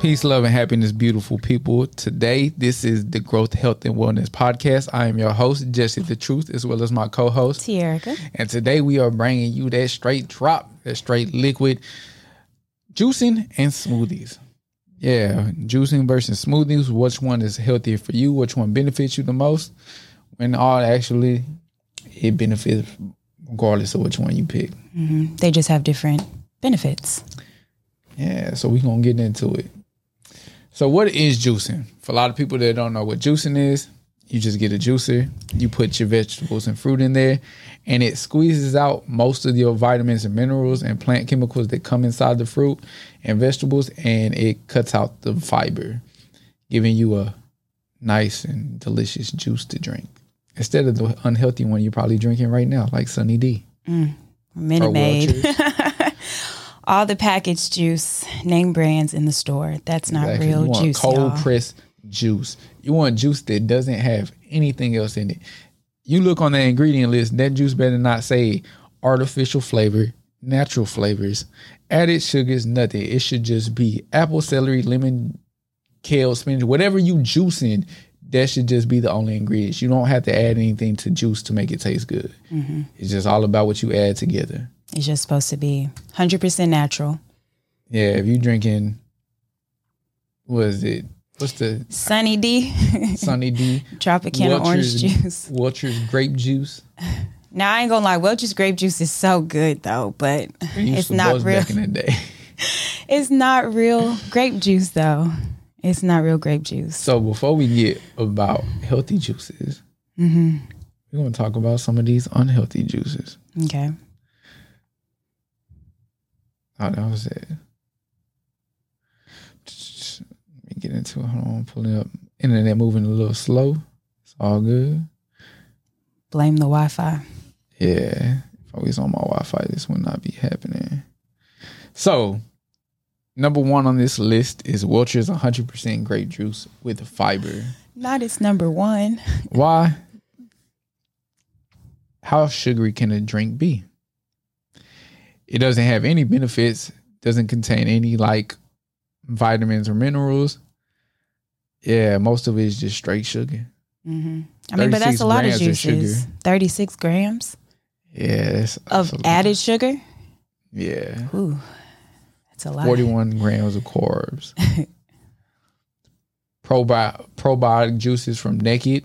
Peace, love, and happiness, beautiful people. Today, this is the Growth, Health, and Wellness podcast. I am your host, Jesse the Truth, as well as my co host, Tierica. And today, we are bringing you that straight drop, that straight liquid juicing and smoothies. Yeah, juicing versus smoothies. Which one is healthier for you? Which one benefits you the most? When all actually, it benefits regardless of which one you pick. Mm-hmm. They just have different benefits. Yeah, so we're going to get into it. So what is juicing? For a lot of people that don't know what juicing is, you just get a juicer, you put your vegetables and fruit in there, and it squeezes out most of your vitamins and minerals and plant chemicals that come inside the fruit and vegetables, and it cuts out the fiber, giving you a nice and delicious juice to drink instead of the unhealthy one you're probably drinking right now, like Sunny D. Mm, Minute Maid. all the packaged juice, name brands in the store. That's not exactly. real juice. Cold pressed juice. You want juice that doesn't have anything else in it. You look on the ingredient list, that juice better not say artificial flavor, natural flavors, added sugars, nothing. It should just be apple, celery, lemon, kale, spinach, whatever you juicing, that should just be the only ingredients. You don't have to add anything to juice to make it taste good. Mm-hmm. It's just all about what you add together. It's just supposed to be 100% natural. Yeah, if you drinking, what is it? What's the Sunny D? Sunny D. Tropicana orange juice. Welch's grape juice. Now I ain't gonna lie, Welch's grape juice is so good though, but it's not real. Back in the day. it's not real grape juice though. It's not real grape juice. So before we get about healthy juices, mm-hmm. we're gonna talk about some of these unhealthy juices. Okay. Oh, that was it. Let me get into it. Hold on, pulling up. Internet moving a little slow. It's all good. Blame the Wi Fi. Yeah. If I was on my Wi Fi, this would not be happening. So, number one on this list is Welch's 100% grape juice with fiber. Not its number one. Why? How sugary can a drink be? It doesn't have any benefits, doesn't contain any like vitamins or minerals. Yeah, most of it is just straight sugar. Mm-hmm. I mean, but that's a lot of juices. Of 36 grams? Yeah. Of added sugar? Yeah. Ooh, that's a lot. 41 grams of carbs. Probi- probiotic juices from Naked.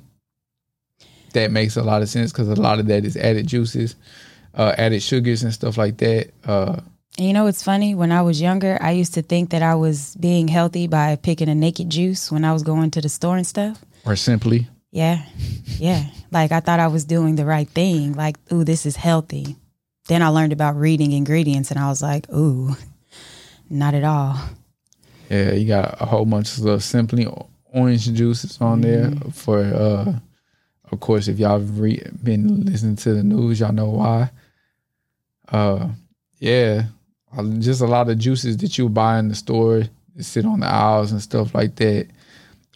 That makes a lot of sense because a lot of that is added juices uh, added sugars and stuff like that. Uh, and you know what's funny? When I was younger, I used to think that I was being healthy by picking a naked juice when I was going to the store and stuff. Or simply. Yeah. Yeah. like I thought I was doing the right thing. Like, ooh, this is healthy. Then I learned about reading ingredients and I was like, ooh, not at all. Yeah, you got a whole bunch of simply orange juices on mm-hmm. there for uh of course if y'all re- been listening to the news, y'all know why uh, yeah, just a lot of juices that you buy in the store that sit on the aisles and stuff like that.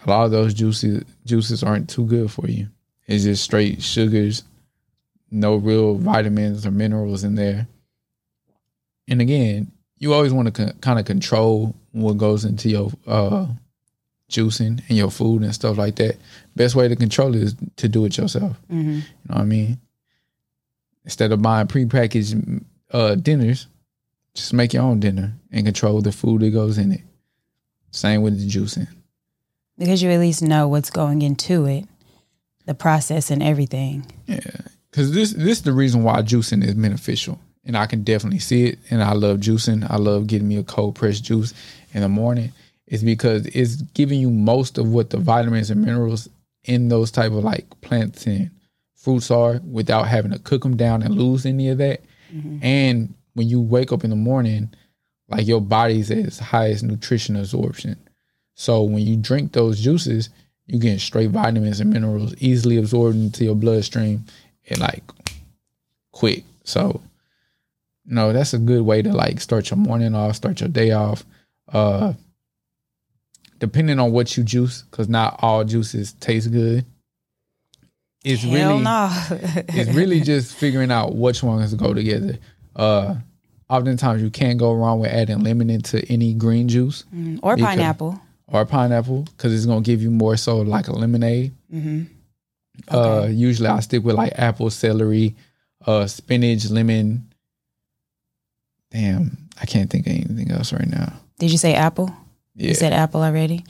A lot of those juices juices aren't too good for you. It's just straight sugars, no real vitamins or minerals in there. And again, you always want to co- kind of control what goes into your uh, juicing and your food and stuff like that. Best way to control it is to do it yourself. Mm-hmm. You know what I mean? Instead of buying prepackaged uh, dinners, just make your own dinner and control the food that goes in it. Same with the juicing. Because you at least know what's going into it, the process and everything. Yeah, because this this is the reason why juicing is beneficial, and I can definitely see it. And I love juicing. I love getting me a cold pressed juice in the morning. Is because it's giving you most of what the vitamins and minerals in those type of like plants and fruits are without having to cook them down and lose any of that. Mm-hmm. And when you wake up in the morning, like your body's at its highest nutrition absorption. So when you drink those juices, you get straight vitamins and minerals easily absorbed into your bloodstream and like quick. So no, that's a good way to like start your morning off, start your day off. Uh depending on what you juice, because not all juices taste good it's Hell really no. it's really just figuring out which ones go together. Uh oftentimes you can't go wrong with adding lemon into any green juice mm, or because, pineapple or pineapple because it's gonna give you more so like a lemonade. Mm-hmm. Uh, okay. Uh, usually I stick with like apple, celery, uh, spinach, lemon. Damn, I can't think of anything else right now. Did you say apple? Yeah. You said apple already.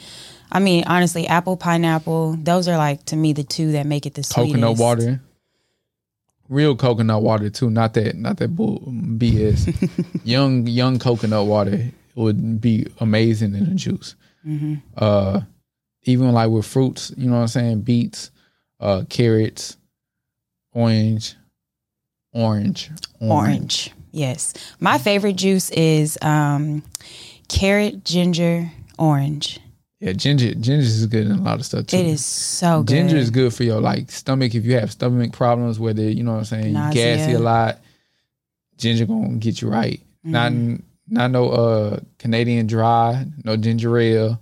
I mean, honestly, apple, pineapple, those are like to me the two that make it the sweetest. Coconut water. Real coconut water too, not that not that bull BS. young young coconut water would be amazing in a juice. Mm-hmm. Uh, even like with fruits, you know what I'm saying? Beets, uh, carrots, orange, orange, orange. Orange. Yes. My favorite juice is um, carrot, ginger, orange. Yeah, ginger ginger is good in a lot of stuff too. It is so good. Ginger is good for your like stomach if you have stomach problems, whether you know what I'm saying, Nausea. gassy a lot. Ginger gonna get you right. Mm-hmm. Not not no uh Canadian dry, no ginger ale.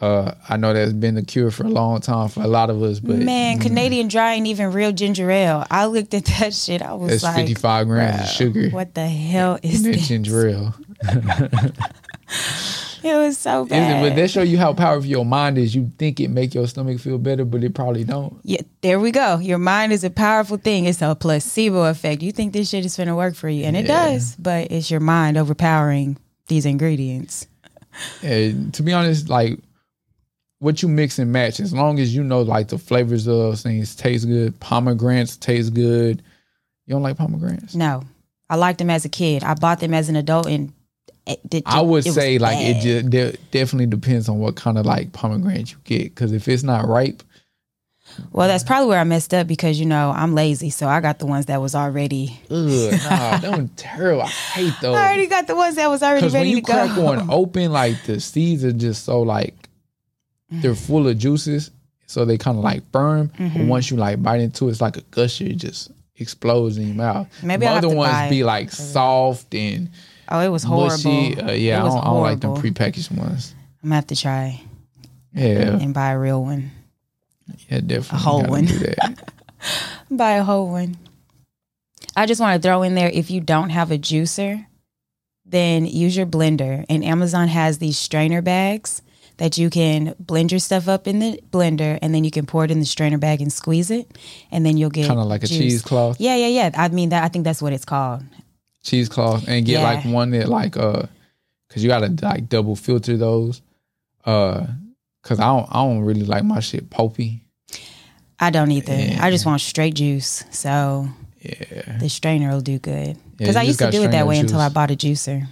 Uh, I know that's been the cure for a long time for a lot of us, but man, mm, Canadian dry ain't even real ginger ale. I looked at that shit. I was it's like, fifty five grams of sugar. What the hell is this? ginger ale? it was so bad. But that show you how powerful your mind is. You think it make your stomach feel better, but it probably don't. Yeah, there we go. Your mind is a powerful thing. It's a placebo effect. You think this shit is gonna work for you, and it yeah. does, but it's your mind overpowering these ingredients. And to be honest, like what you mix and match, as long as you know like the flavors of those things taste good. Pomegranates taste good. You don't like pomegranates? No. I liked them as a kid. I bought them as an adult and it, I would say like bad. it just de- definitely depends on what kind of like pomegranate you get because if it's not ripe. Well, that's probably where I messed up because you know I'm lazy, so I got the ones that was already. Ugh, nah, them terrible. I hate those. I already got the ones that was already ready when you to crack go. one open, like the seeds are just so like they're full of juices, so they kind of like firm. Mm-hmm. But once you like bite into it, it's like a gusher. It just explodes in your mouth. Maybe the other ones be like soft and oh, it was horrible. Mushy. Uh, yeah, I don't, I don't, like them prepackaged ones. I'm gonna have to try. Yeah, and, and buy a real one. Yeah, definitely a whole one. buy a whole one. I just want to throw in there if you don't have a juicer, then use your blender. And Amazon has these strainer bags that you can blend your stuff up in the blender and then you can pour it in the strainer bag and squeeze it and then you'll get kind of like juice. a cheesecloth. Yeah, yeah, yeah. I mean that I think that's what it's called. Cheesecloth and get yeah. like one that like uh cuz you got to like double filter those uh cuz I don't I don't really like my shit pulpy. I don't either. Yeah. I just want straight juice. So yeah. The strainer will do good. Cuz yeah, I used to do it that way juice. until I bought a juicer.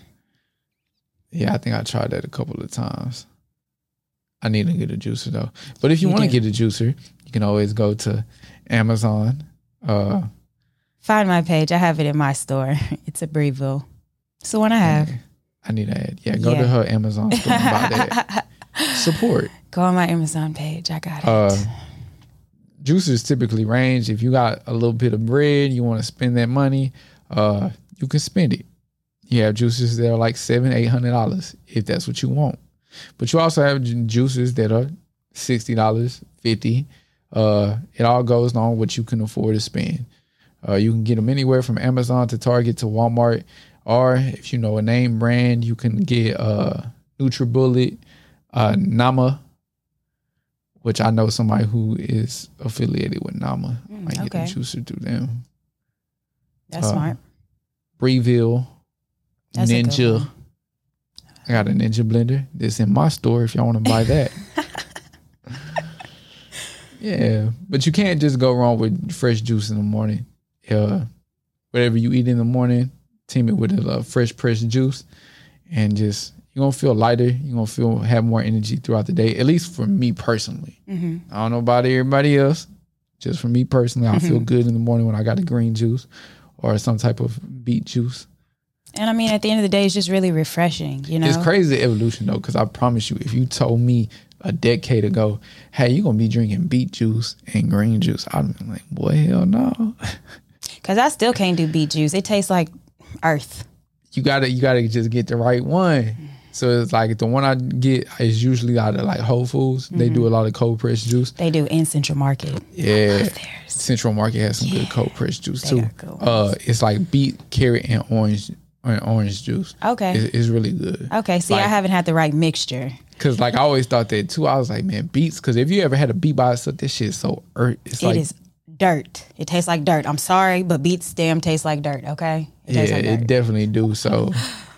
Yeah, I think I tried that a couple of times. I need to get a juicer though. But if you, you want to get a juicer, you can always go to Amazon. Uh, Find my page. I have it in my store. It's a Breville. It's the one I have. I need to add. Yeah, go yeah. to her Amazon store and buy that. Support. Go on my Amazon page. I got it. Uh, juicers typically range. If you got a little bit of bread, you want to spend that money, uh, you can spend it. You have juices that are like seven, eight hundred dollars if that's what you want. But you also have juices that are sixty dollars, fifty. Uh, it all goes on what you can afford to spend. Uh, you can get them anywhere from Amazon to Target to Walmart, or if you know a name brand, you can get uh, NutriBullet, uh, Nama, which I know somebody who is affiliated with Nama. Mm, okay. get a juicer through them. That's uh, smart. Breville, That's Ninja. I got a Ninja blender that's in my store if y'all want to buy that. yeah, but you can't just go wrong with fresh juice in the morning. Uh, whatever you eat in the morning, team it with a uh, fresh pressed juice, and just you're gonna feel lighter. You're gonna feel have more energy throughout the day. At least for me personally. Mm-hmm. I don't know about everybody else. Just for me personally, I mm-hmm. feel good in the morning when I got a green juice or some type of beet juice. And I mean, at the end of the day, it's just really refreshing, you know? It's crazy the evolution, though, because I promise you, if you told me a decade ago, hey, you're going to be drinking beet juice and green juice, I'd be like, boy, hell no. Because I still can't do beet juice. It tastes like earth. You gotta, you gotta just get the right one. So it's like the one I get is usually out of like Whole Foods. Mm-hmm. They do a lot of cold pressed juice. They do in Central Market. Yeah, Central Market has some yeah. good cold pressed juice they too. Uh, it's like beet, carrot, and orange and orange juice. Okay. It's, it's really good. Okay. See, I haven't had the right mixture. Cause like I always thought that too. I was like, man, beets. Cause if you ever had a beet by itself, this shit is so earth. It's It like is dirt. It tastes like dirt. I'm sorry, but beets stem tastes like dirt. Okay. It yeah, tastes like it definitely do. So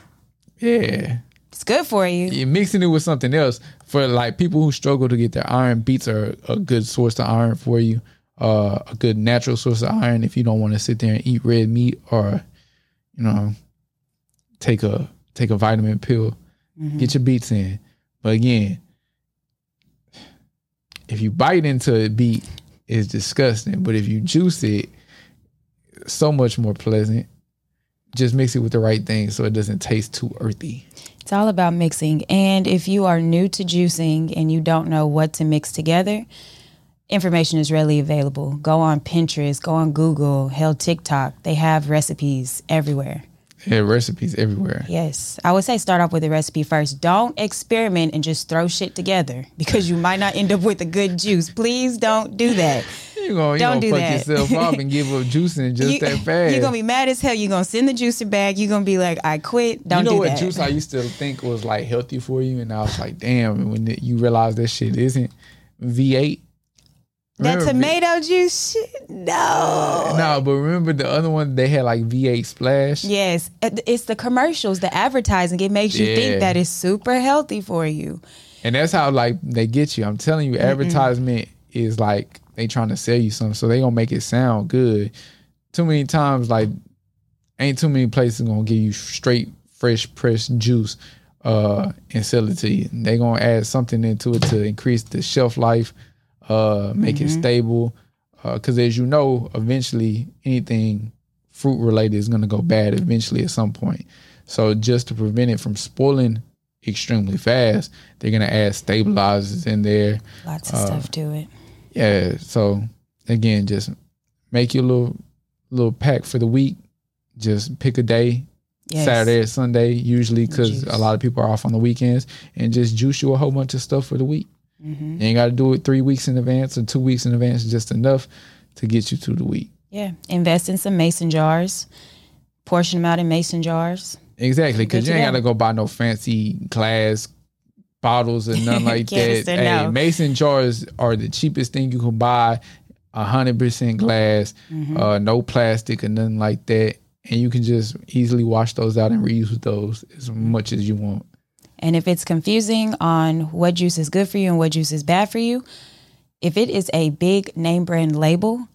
yeah, It's good for you. you're mixing it with something else for like people who struggle to get their iron. Beets are a good source of iron for you. Uh, a good natural source of iron if you don't want to sit there and eat red meat or, you know, take a take a vitamin pill. Get your beets in. But again, if you bite into a beet, it's disgusting. But if you juice it, so much more pleasant. Just mix it with the right thing so it doesn't taste too earthy. It's all about mixing. And if you are new to juicing and you don't know what to mix together, information is readily available. Go on Pinterest, go on Google, hell, TikTok. They have recipes everywhere. Yeah, recipes everywhere. Yes. I would say start off with a recipe first. Don't experiment and just throw shit together because you might not end up with a good juice. Please don't do that. You're gonna, you Don't gonna do fuck that. yourself up and give up juicing just You, that fast. are gonna be mad as hell. You're gonna send the juicer back. You're gonna be like, I quit. Don't you know do what that. juice I used to think was like healthy for you, and I was like, damn. When you realize that shit isn't V8. That Remember V- tomato juice shit? No. No, but remember the other one they had like V8 splash. Yes, it's the commercials, the advertising. It makes you Yeah. think that it's super healthy for you. And that's how like they get you. I'm telling you, advertisement is like they trying to sell you something, so they gonna make it sound good. Too many times, like ain't too many places gonna give you straight fresh pressed juice uh and sell it to you. They gonna add something into it to increase the shelf life, uh, make it stable. Because as you know, eventually anything fruit related is gonna go bad eventually at some point. So just to prevent it from spoiling extremely fast, they're gonna add stabilizers in there. Lots Uh, of stuff to it. Yeah. So again, just make your little little pack for the week. Just pick a day, Yes. Saturday or Sunday, usually because a lot of people are off on the weekends, and just juice you a whole bunch of stuff for the week. Mm-hmm. You ain't got to do it three weeks in advance or two weeks in advance. Just enough to get you through the week. Yeah. Invest in some mason jars. Portion them out in mason jars. Exactly, because Good you ain't got to go buy no fancy glass bottles or nothing like that. Hey, no. mason jars are the cheapest thing you can buy. A hundred percent glass, Mm-hmm. uh, no plastic or nothing like that, and you can just easily wash those out and reuse those as much as you want. And if it's confusing on what juice is good for you and what juice is bad for you, if it is a big name brand label,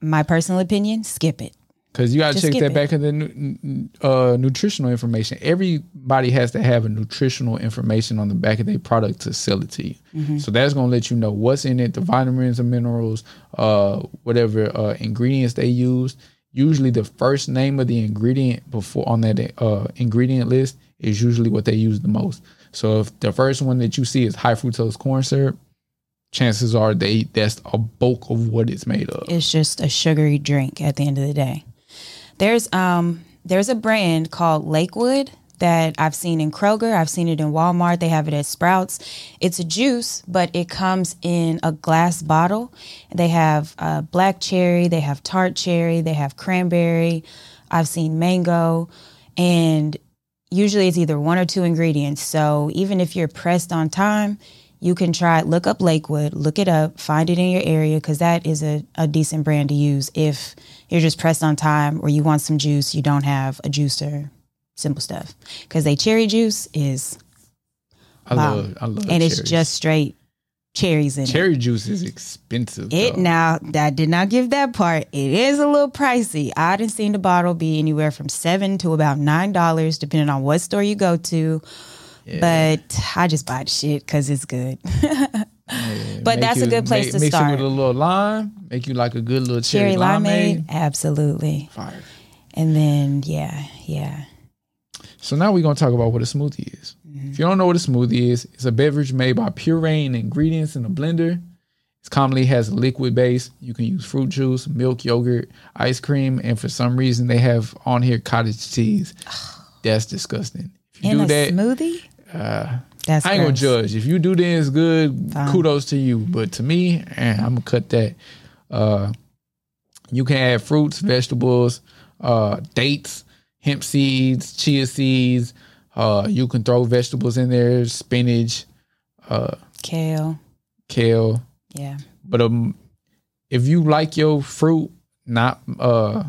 my personal opinion, skip it. Because you got to check that it. back in the uh, nutritional information. Everybody has to have a nutritional information on the back of their product to sell it to you. Mm-hmm. So that's going to let you know what's in it, the vitamins and minerals, uh, whatever uh, ingredients they use. Usually, the first name of the ingredient before on that uh, ingredient list is usually what they use the most. So if the first one that you see is high fructose corn syrup, chances are they that's a bulk of what it's made of. It's just a sugary drink at the end of the day. There's um there's a brand called Lakewood that I've seen in Kroger, I've seen it in Walmart, they have it at Sprouts. It's a juice, but it comes in a glass bottle. They have uh, black cherry, they have tart cherry, they have cranberry. I've seen mango and usually it's either one or two ingredients. So even if you're pressed on time, you can try look up Lakewood, look it up, find it in your area because that is a, a decent brand to use if you're just pressed on time or you want some juice, you don't have a juicer, simple stuff. Because they cherry juice is I Wow. love, I love, and it's just straight cherries in it. cherry juice is expensive. It though. now I did not give that part. It is a little pricey. I didn't seen the bottle be anywhere from seven to about nine dollars, depending on what store you go to. But I just buy the shit because it's good. Yeah, but make that's a good place make- to mix start. it with a little lime, make you like a good little cherry, Cherry limeade, limeade. absolutely. Fire. And then yeah, yeah. So now we're gonna talk about what a smoothie is. Mm-hmm. If you don't know what a smoothie is, it's a beverage made by pureeing ingredients in a blender. It commonly has a liquid base. You can use fruit juice, milk, yogurt, ice cream, and for some reason they have on here cottage cheese. That's disgusting. If you In do a that, smoothie? uh, That's I ain't gonna judge. If you do that, this good, Fine. kudos to you. But to me, eh, I'm gonna cut that. Uh, you can add fruits, vegetables, uh, dates, hemp seeds, chia seeds. Uh, you can throw vegetables in there, spinach, uh, Kale. kale. Yeah. But um, if you like your fruit not uh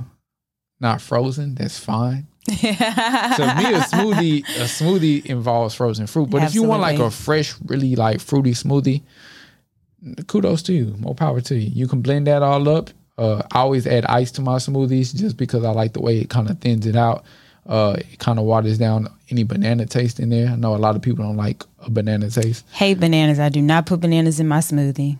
not frozen, that's fine. So me, a smoothie a smoothie involves frozen fruit. But if you want like a fresh, really like fruity smoothie, kudos to you. More power to you. You can blend that all up. Uh, I always add ice to my smoothies just because I like the way it kind of thins it out. Uh, it kind of waters down any banana taste in there. I know a lot of people don't like a banana taste. Hate bananas. I do not put bananas in my smoothie.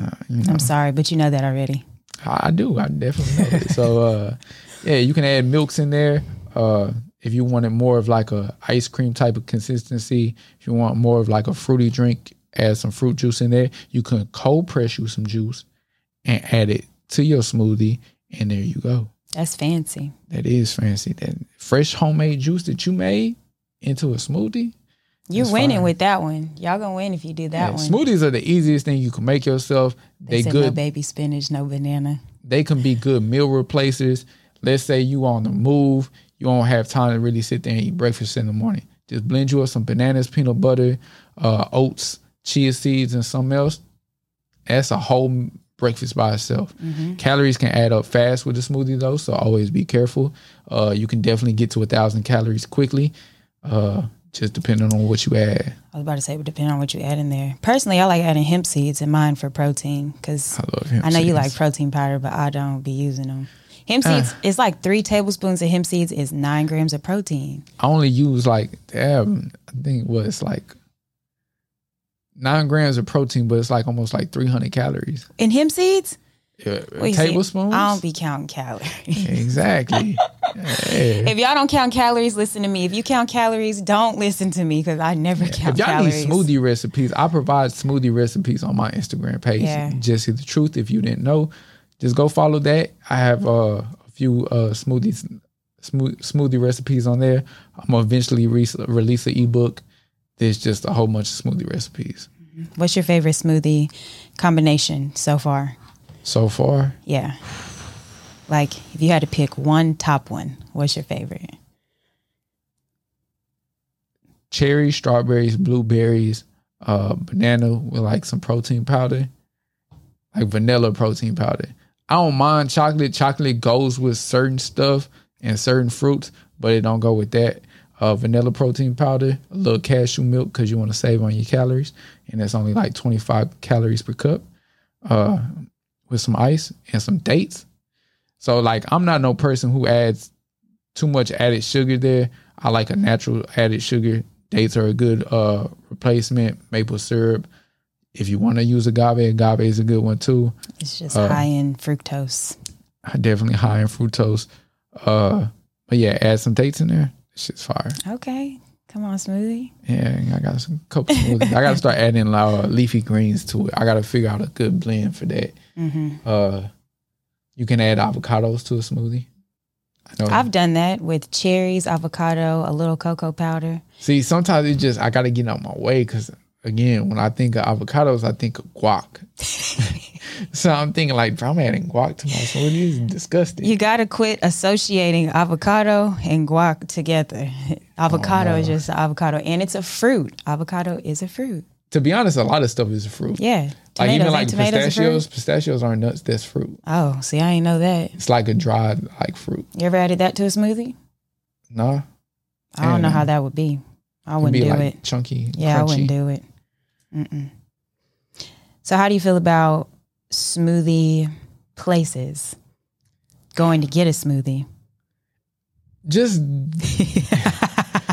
Uh, you know. I'm sorry, but you know that already. I I do. I definitely know that. So uh yeah, you can add milks in there. Uh if you wanted more of like a ice cream type of consistency, if you want more of like a fruity drink, add some fruit juice in there. You can cold press you some juice and add it to your smoothie, and there you go. That's fancy. That is fancy. That fresh homemade juice that you made into a smoothie. You're winning fine. with that one. Y'all gonna win if you do that Yeah, one. Smoothies are the easiest thing you can make yourself. They, They said no good baby spinach, no banana. they can be good meal replacers. Let's say you on the move, you don't have time to really sit there and eat breakfast in the morning. Just blend you up some bananas, peanut butter, uh, oats, chia seeds, and something else. That's a whole breakfast by itself. Calories can add up fast with a smoothie though, so always be careful. Uh, you can definitely get to a thousand calories quickly, uh, just depending on what you add. I was about to say, but depending on what you add in there. Personally, I like adding hemp seeds in mine for protein because I love hemp I know you like protein powder, but I don't be using them. Hemp Uh. seeds, it's like three tablespoons of hemp seeds is nine grams of protein. I only use like damn, I think what it's like nine grams of protein, but it's like almost like three hundred calories. In hemp seeds? Yeah, tablespoons. I don't be counting calories. exactly. Yeah. if y'all don't count calories, listen to me. If you count calories, don't listen to me because I never count calories. If y'all calories. need smoothie recipes, I provide smoothie recipes on my Instagram page. Yeah. Jesse the Truth. If you didn't know, just go follow that. I have uh, a few uh, smoothies, smooth, smoothie recipes on there. I'm gonna eventually re- release an ebook. There's just a whole bunch of smoothie recipes. What's your favorite smoothie combination so far? So far, Yeah. Like if you had to pick one top one, what's your favorite? cherry, strawberries, blueberries, uh, banana with like some protein powder, like vanilla protein powder. I don't mind chocolate. Chocolate goes with certain stuff and certain fruits, but it don't go with that. Uh, vanilla protein powder, a little cashew milk because you want to save on your calories, and it's only like 25 calories per cup. Uh, with some ice and some dates. So like, I'm not no person who adds too much added sugar there. I like a natural added sugar. Dates are a good uh replacement. Maple syrup. If you want to use agave, agave is a good one too. It's just Uh, high in fructose. Definitely high in fructose. Uh, but yeah, add some dates in there. It's just fire. Okay. Come on, smoothie. Yeah, I got some couple smoothies. I got to start adding uh, leafy greens to it. I got to figure out a good blend for that. hmm Uh, you can add avocados to a smoothie. I know. I've done that with cherries, avocado, a little cocoa powder. See, sometimes it just I got to get out my way because again, when I think of avocados, I think of guac. so I'm thinking like, bro, I'm adding guac to my smoothie. It's disgusting. You got to quit associating avocado and guac together. Oh, avocado is no. just avocado, and it's a fruit. Avocado is a fruit. to be honest, a lot of stuff is a fruit. Yeah. like even like tomatoes pistachios. Pistachios aren't nuts. That's fruit. Oh, see, I ain't know that. It's like a dried like fruit. You ever added that to a smoothie? Nah, I don't know how that would be. I wouldn't be do like it. chunky. Yeah, I wouldn't do it. Mm-mm. So, how do you feel about smoothie places? Going to get a smoothie. Just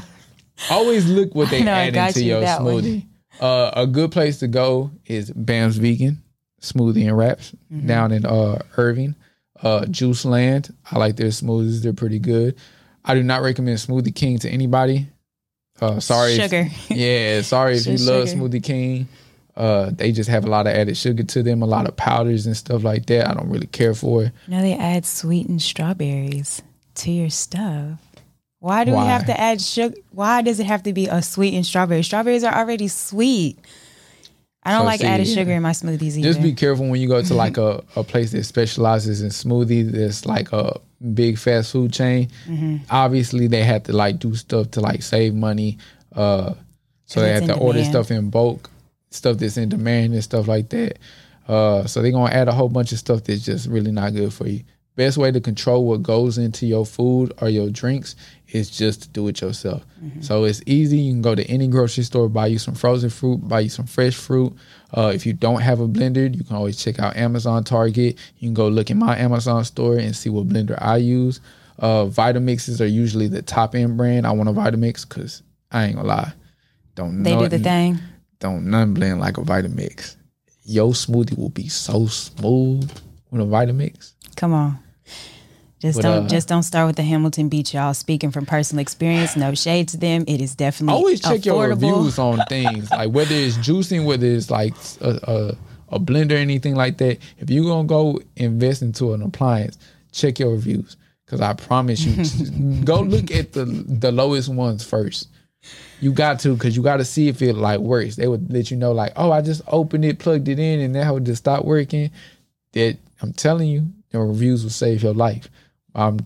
always look what they I know, I add into you your smoothie. Uh, a good place to go is Bam's Vegan Smoothie and Wraps Mm-hmm. down in uh, Irving. Uh, Juice Land. I like their smoothies. They're pretty good. I do not recommend Smoothie King to anybody. Uh, sorry. if- Sugar. yeah, sorry if you love sugar. Smoothie King. Uh, they just have a lot of added sugar to them, a lot of powders and stuff like that. I don't really care for it. Know, they add sweetened strawberries to your stuff. Why do we have to add sugar? Why does it have to be a sweetened strawberry? Strawberries are already sweet. I don't So, like see, added sugar in my smoothies either. Just be careful when you go to like a, a place that specializes in smoothies. That's like a big fast food chain. Mm-hmm. Obviously, they have to like do stuff to like save money. Uh, so they have to in order stuff in bulk, stuff that's in demand and stuff like that. Uh, so they're gonna add a whole bunch of stuff that's just really not good for you. Best way to control what goes into your food or your drinks is just to do it yourself. Mm-hmm. So it's easy. You can go to any grocery store, buy you some frozen fruit, buy you some fresh fruit. Uh, if you don't have a blender, you can always check out Amazon, Target. You can go look in my Amazon store and see what blender I use. Uh, Vitamixes are usually the top end brand. I want a Vitamix because I ain't gonna lie, don't they know do the thing. Don't none blend like a Vitamix. Your smoothie will be so smooth with a Vitamix. Come on. Just But, don't uh, just don't start with the Hamilton Beach, y'all. Speaking from personal experience, no shade to them. It is definitely Always check your reviews on things like whether it's juicing, whether it's like a, a, a blender, anything like that. If you're gonna go invest into an appliance, check your reviews because I promise you, go look at the the lowest ones first. You got to because you got to see if it like works. They would let you know like, oh, I just opened it, plugged it in, and that would just stop working. That I'm telling you, the reviews will save your life. Um,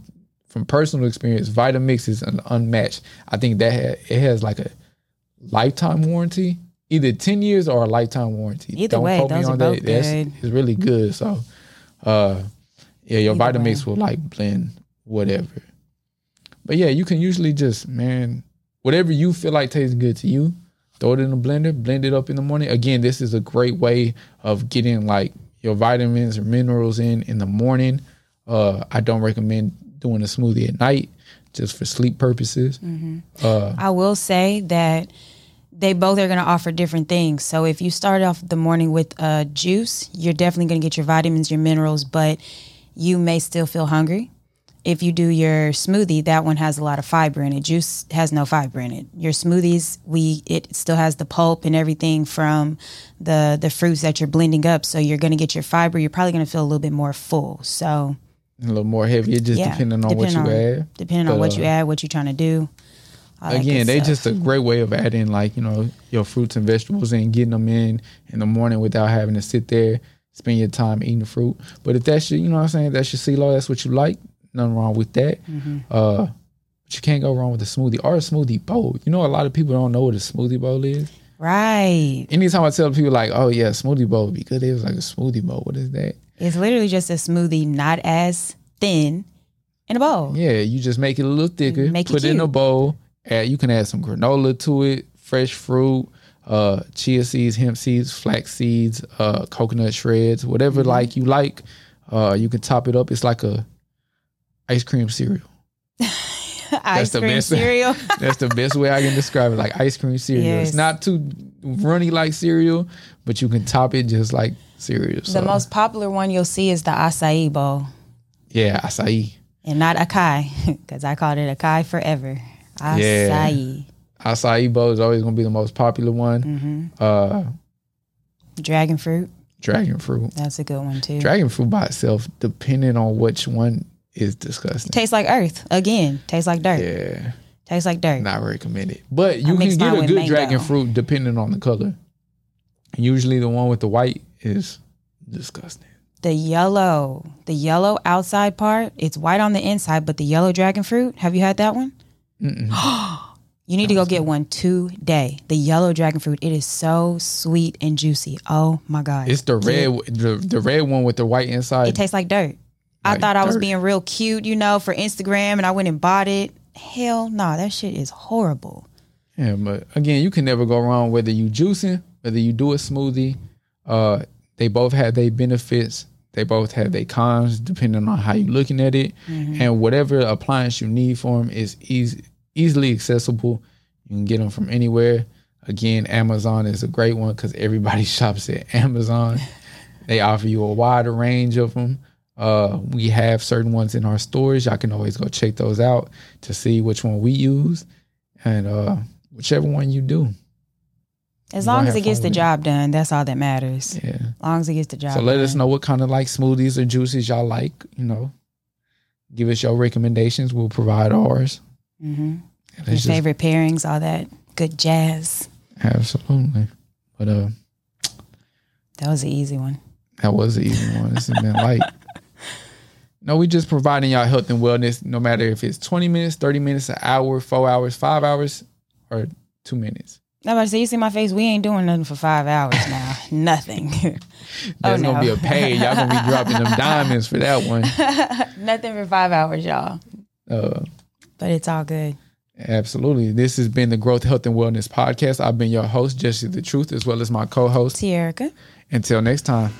from personal experience, Vitamix is an unmatched. I think that ha- it has like a lifetime warranty, either ten years or a lifetime warranty. Either way, quote me those are on both That's good. it's really good. So, uh, yeah, your Either Vitamix way. will like blend whatever. But yeah, you can usually just man, whatever you feel like tastes good to you, throw it in a blender, blend it up in the morning. Again, this is a great way of getting like your vitamins or minerals in in the morning. Uh, I don't recommend doing a smoothie at night just for sleep purposes. Mm-hmm. Uh, I will say that they both are going to offer different things. So if you start off the morning with a juice, you're definitely going to get your vitamins, your minerals, but you may still feel hungry. If you do your smoothie, that one has a lot of fiber in it. Juice has no fiber in it. Your smoothies, we it still has the pulp and everything from the the fruits that you're blending up. So you're going to get your fiber. You're probably going to feel a little bit more full. So A little more heavy, it just yeah, depending on what you add. depending But, on what you uh, add, what you're trying to do. Again, they stuff. just a great way of adding like you know your fruits and vegetables and getting them in in the morning without having to sit there spend your time eating the fruit. But if that's your, you know what I'm saying, that's your CeeLo, that's what you like, nothing wrong with that. Mm-hmm. Uh, but you can't go wrong with a smoothie or a smoothie bowl. You know, a lot of people don't know what a smoothie bowl is. right. Anytime I tell people like, oh yeah, smoothie bowl would be good, it was like a smoothie bowl. What is that? It's literally just a smoothie, not as thin, in a bowl. Yeah, you just make it a little thicker, Make put it in a bowl. Add, you can add some granola to it, fresh fruit, uh, chia seeds, hemp seeds, flax seeds, uh, coconut shreds, whatever Mm-hmm. like you like. Uh, you can top it up. It's like a ice cream cereal. Ice the cream best. cereal. That's the best way I can describe it. Like ice cream cereal. Yes. It's not too runny like cereal, but you can top it just like cereal. So, the most popular one you'll see is the acai bowl, yeah, acai. and not acai, because I called it acai forever. Acai, Acai bowl is always gonna be the most popular one. Mm-hmm. Uh, dragon fruit. dragon fruit. That's a good one too. Dragon fruit by itself, depending on which one, is disgusting. Tastes like earth again. Tastes like dirt. Yeah, Tastes like dirt. not recommended. But you can get a good dragon fruit depending on the color. Usually, the one with the white is disgusting. The yellow, the yellow outside part, it's white on the inside, but the yellow dragon fruit. Have you had that one? you need to go get one today. The yellow dragon fruit. It is so sweet and juicy. Oh my god! It's the red, the, the red one with the white inside. It tastes like dirt. I thought I was being real cute, you know, for Instagram, and I went and bought it. Hell no, that shit is horrible. Yeah, but again, you can never go wrong whether you juicing, whether you do a smoothie. Uh, they both have their benefits. They both have their cons, depending on how you're looking at it. And whatever appliance you need for them is easy, easily accessible. You can get them from anywhere. Again, Amazon is a great one because everybody shops at Amazon. they offer you a wider range of them. Uh, we have certain ones in our stores. Y'all can always go check those out to see which one we use and uh, whichever one you do. As long as it gets the job done, that's all that matters. Yeah. As long as it gets the job done. So let done. us know what kind of like smoothies or juices y'all like. You know, give us your recommendations. We'll provide ours. Mm-hmm. Your just- favorite pairings, all that good jazz. absolutely. But uh, That was an easy one. That was an easy one. This has been light. No, we just providing y'all health and wellness, no matter if it's 20 minutes, 30 minutes, an hour, four hours, five hours, or two minutes. I'm about to say, you see my face? We ain't doing nothing for five hours now. nothing. That's no. gonna be a pay. Y'all gonna be dropping them diamonds for that one. nothing for five hours, y'all. Uh, But it's all good. absolutely. This has been the Growth, Health, and Wellness Podcast. I've been your host, Jesse the Truth, as well as my co-host. Tierica. Until next time.